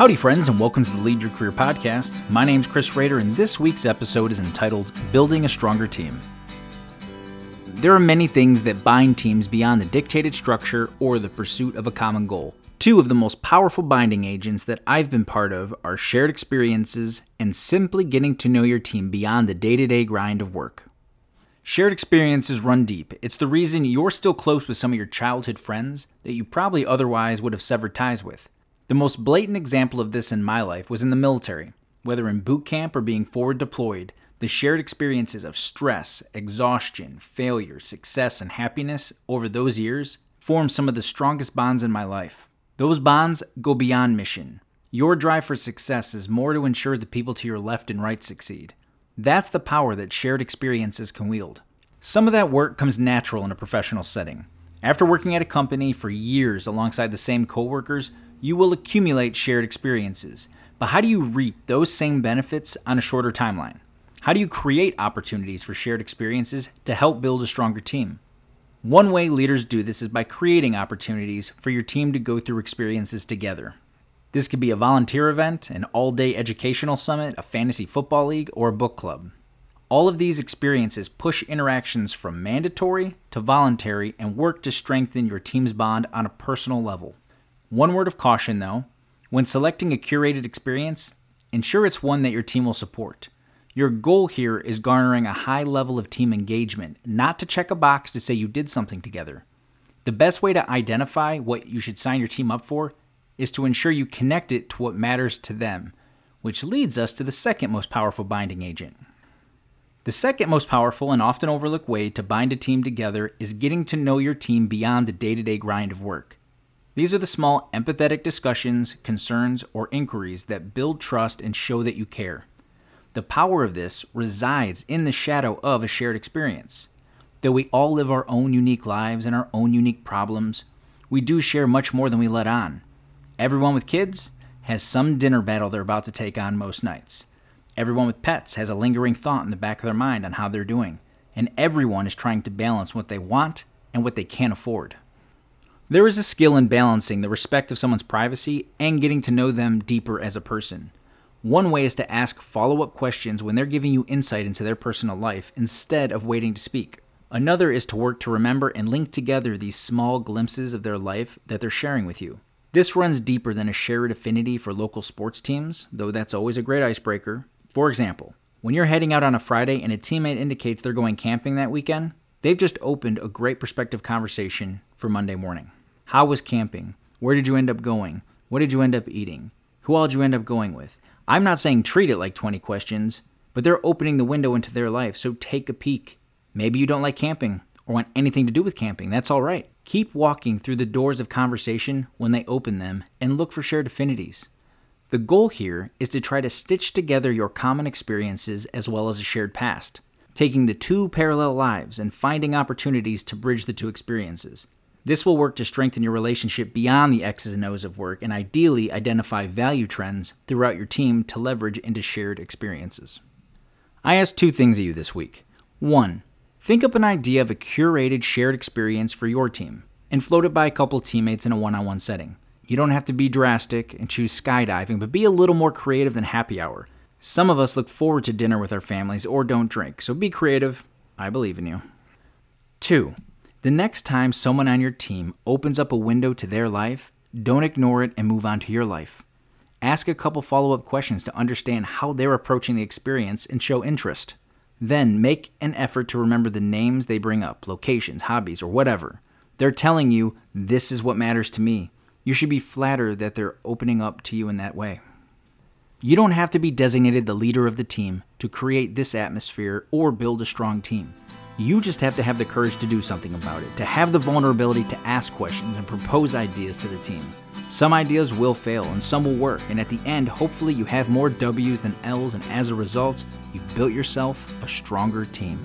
Howdy, friends, and welcome to the Lead Your Career podcast. My name's Chris Rader, and this week's episode is entitled Building a Stronger Team. There are many things that bind teams beyond the dictated structure or the pursuit of a common goal. Two of the most powerful binding agents that I've been part of are shared experiences and simply getting to know your team beyond the day to day grind of work. Shared experiences run deep. It's the reason you're still close with some of your childhood friends that you probably otherwise would have severed ties with. The most blatant example of this in my life was in the military. Whether in boot camp or being forward deployed, the shared experiences of stress, exhaustion, failure, success, and happiness over those years formed some of the strongest bonds in my life. Those bonds go beyond mission. Your drive for success is more to ensure the people to your left and right succeed. That's the power that shared experiences can wield. Some of that work comes natural in a professional setting. After working at a company for years alongside the same coworkers, you will accumulate shared experiences. But how do you reap those same benefits on a shorter timeline? How do you create opportunities for shared experiences to help build a stronger team? One way leaders do this is by creating opportunities for your team to go through experiences together. This could be a volunteer event, an all day educational summit, a fantasy football league, or a book club. All of these experiences push interactions from mandatory to voluntary and work to strengthen your team's bond on a personal level. One word of caution though when selecting a curated experience, ensure it's one that your team will support. Your goal here is garnering a high level of team engagement, not to check a box to say you did something together. The best way to identify what you should sign your team up for is to ensure you connect it to what matters to them, which leads us to the second most powerful binding agent. The second most powerful and often overlooked way to bind a team together is getting to know your team beyond the day to day grind of work. These are the small, empathetic discussions, concerns, or inquiries that build trust and show that you care. The power of this resides in the shadow of a shared experience. Though we all live our own unique lives and our own unique problems, we do share much more than we let on. Everyone with kids has some dinner battle they're about to take on most nights. Everyone with pets has a lingering thought in the back of their mind on how they're doing. And everyone is trying to balance what they want and what they can't afford. There is a skill in balancing the respect of someone's privacy and getting to know them deeper as a person. One way is to ask follow up questions when they're giving you insight into their personal life instead of waiting to speak. Another is to work to remember and link together these small glimpses of their life that they're sharing with you. This runs deeper than a shared affinity for local sports teams, though that's always a great icebreaker. For example, when you're heading out on a Friday and a teammate indicates they're going camping that weekend, they've just opened a great prospective conversation for Monday morning. How was camping? Where did you end up going? What did you end up eating? Who all did you end up going with? I'm not saying treat it like 20 questions, but they're opening the window into their life, so take a peek. Maybe you don't like camping or want anything to do with camping. That's all right. Keep walking through the doors of conversation when they open them and look for shared affinities. The goal here is to try to stitch together your common experiences as well as a shared past, taking the two parallel lives and finding opportunities to bridge the two experiences. This will work to strengthen your relationship beyond the X's and O's of work and ideally identify value trends throughout your team to leverage into shared experiences. I asked two things of you this week. One, Think up an idea of a curated shared experience for your team and float it by a couple teammates in a one on one setting. You don't have to be drastic and choose skydiving, but be a little more creative than happy hour. Some of us look forward to dinner with our families or don't drink, so be creative. I believe in you. 2. The next time someone on your team opens up a window to their life, don't ignore it and move on to your life. Ask a couple follow up questions to understand how they're approaching the experience and show interest. Then make an effort to remember the names they bring up, locations, hobbies, or whatever. They're telling you, this is what matters to me. You should be flattered that they're opening up to you in that way. You don't have to be designated the leader of the team to create this atmosphere or build a strong team. You just have to have the courage to do something about it, to have the vulnerability to ask questions and propose ideas to the team. Some ideas will fail and some will work, and at the end, hopefully, you have more W's than L's, and as a result, you've built yourself a stronger team.